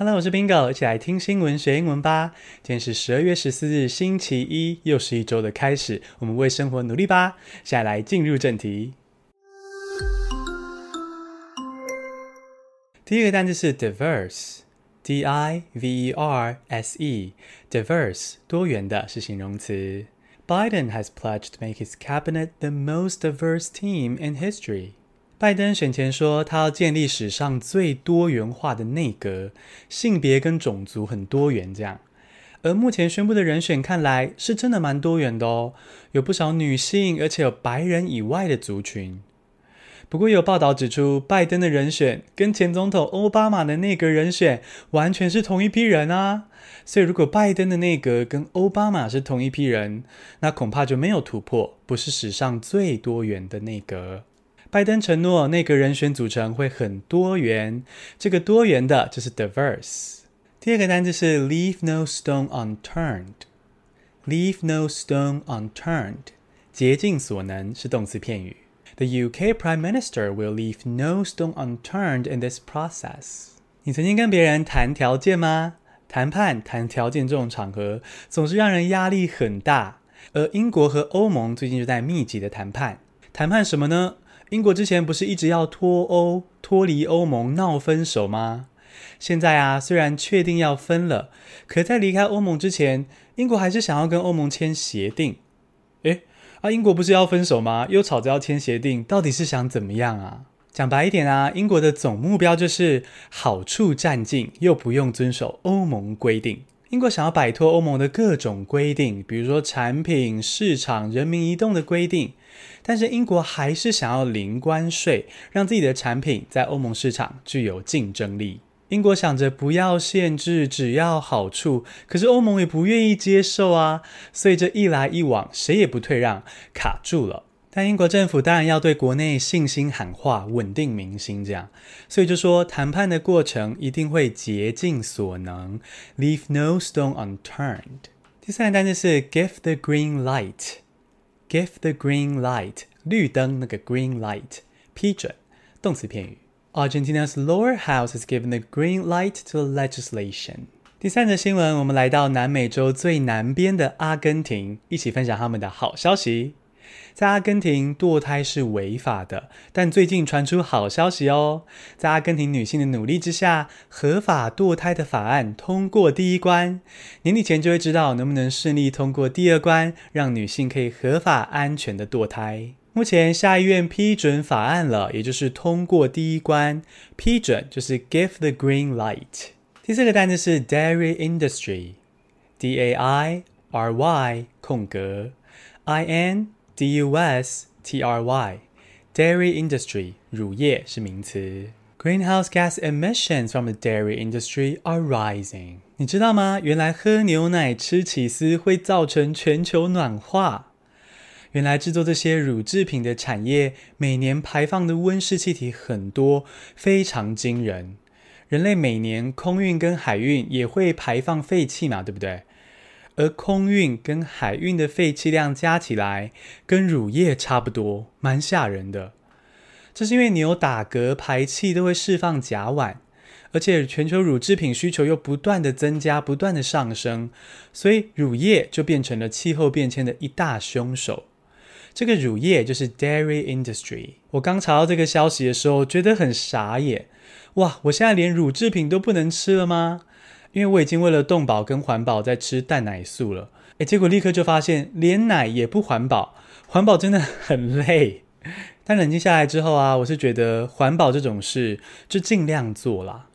Hello，我是 Bingo，一起来听新闻学英文吧。今天是十二月十四日，星期一，又是一周的开始。我们为生活努力吧。现在来进入正题。第一个单词是 diverse，D-I-V-E-R-S-E，diverse，多元的是形容词。Biden has pledged to make his cabinet the most diverse team in history. 拜登选前说，他要建立史上最多元化的内阁，性别跟种族很多元这样。而目前宣布的人选看来是真的蛮多元的哦，有不少女性，而且有白人以外的族群。不过有报道指出，拜登的人选跟前总统奥巴马的内阁人选完全是同一批人啊。所以如果拜登的内阁跟奥巴马是同一批人，那恐怕就没有突破，不是史上最多元的内阁。拜登承诺，内阁人选组成会很多元。这个多元的就是 diverse。第二个单词是 leave no stone unturned。leave no stone unturned，竭尽所能是动词片语。The UK Prime Minister will leave no stone unturned in this process。你曾经跟别人谈条件吗？谈判、谈条件这种场合，总是让人压力很大。而英国和欧盟最近就在密集的谈判。谈判什么呢？英国之前不是一直要脱欧、脱离欧盟、闹分手吗？现在啊，虽然确定要分了，可在离开欧盟之前，英国还是想要跟欧盟签协定。诶，啊，英国不是要分手吗？又吵着要签协定，到底是想怎么样啊？讲白一点啊，英国的总目标就是好处占尽，又不用遵守欧盟规定。英国想要摆脱欧盟的各种规定，比如说产品、市场、人民移动的规定，但是英国还是想要零关税，让自己的产品在欧盟市场具有竞争力。英国想着不要限制，只要好处，可是欧盟也不愿意接受啊，所以这一来一往，谁也不退让，卡住了。但英国政府当然要对国内信心喊话，稳定民心，这样，所以就说谈判的过程一定会竭尽所能，leave no stone unturned。第三个单词是 give the green light，give the green light，绿灯那个 green light，批准，动词片语。Argentina's lower house has given the green light to legislation。第三则新闻，我们来到南美洲最南边的阿根廷，一起分享他们的好消息。在阿根廷堕胎是违法的，但最近传出好消息哦！在阿根廷女性的努力之下，合法堕胎的法案通过第一关，年底前就会知道能不能顺利通过第二关，让女性可以合法安全的堕胎。目前下议院批准法案了，也就是通过第一关，批准就是 give the green light。第四个单词是 dairy industry，D A I R Y 空格 I N。D-U-S-T-R-Y，dairy industry，乳业是名词。Greenhouse gas emissions from the dairy industry are rising。你知道吗？原来喝牛奶、吃起司会造成全球暖化。原来制作这些乳制品的产业每年排放的温室气体很多，非常惊人。人类每年空运跟海运也会排放废气嘛，对不对？而空运跟海运的废气量加起来，跟乳业差不多，蛮吓人的。这是因为牛打嗝排气都会释放甲烷，而且全球乳制品需求又不断的增加，不断的上升，所以乳业就变成了气候变迁的一大凶手。这个乳业就是 dairy industry。我刚查到这个消息的时候，觉得很傻眼。哇，我现在连乳制品都不能吃了吗？因为我已经为了动保跟环保在吃蛋奶素了，诶，结果立刻就发现连奶也不环保，环保真的很累。但冷静下来之后啊，我是觉得环保这种事就尽量做啦。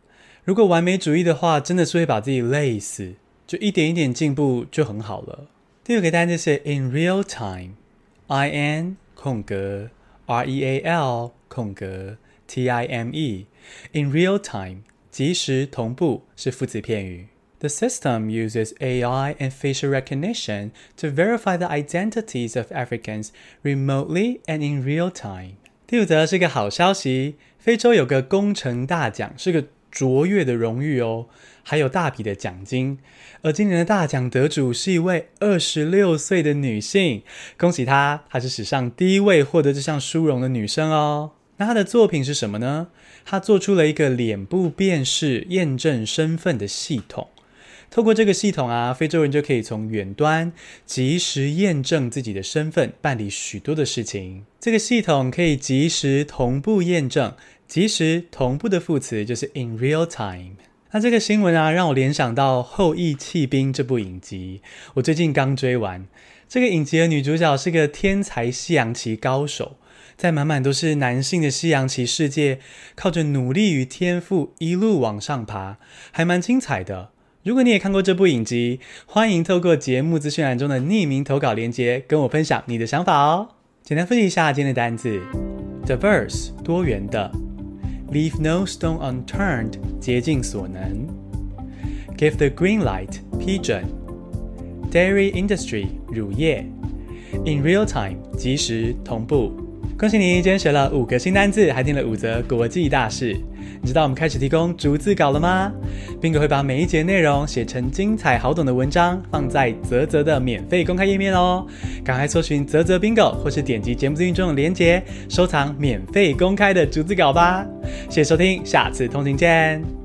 如果完美主义的话，真的是会把自己累死。就一点一点进步就很好了。第二个单词是 in real time，I N 空格 R E A L 空格 T I M E，in real time。即时同步是副词片语。The system uses AI and facial recognition to verify the identities of Africans remotely and in real time。第五则是个好消息，非洲有个工程大奖，是个卓越的荣誉哦，还有大笔的奖金。而今年的大奖得主是一位二十六岁的女性，恭喜她，她是史上第一位获得这项殊荣的女生哦。那他的作品是什么呢？他做出了一个脸部辨识验证身份的系统。透过这个系统啊，非洲人就可以从远端及时验证自己的身份，办理许多的事情。这个系统可以及时同步验证，及时同步的副词就是 in real time。那这个新闻啊，让我联想到《后翼弃兵》这部影集，我最近刚追完。这个影集的女主角是个天才西洋棋高手，在满满都是男性的西洋棋世界，靠着努力与天赋一路往上爬，还蛮精彩的。如果你也看过这部影集，欢迎透过节目资讯栏中的匿名投稿链接跟我分享你的想法哦。简单分析一下今天的单字：diverse 多元的，leave no stone unturned 竭尽所能，give the green light 批准，dairy industry 乳业，in real time 即时同步。恭喜你，今天学了五个新单字，还听了五则国际大事。你知道我们开始提供逐字稿了吗？Bingo 会把每一节内容写成精彩好懂的文章，放在泽泽的免费公开页面哦。赶快搜寻泽泽 Bingo，或是点击节目资讯中的链接，收藏免费公开的逐字稿吧。谢谢收听，下次通勤见。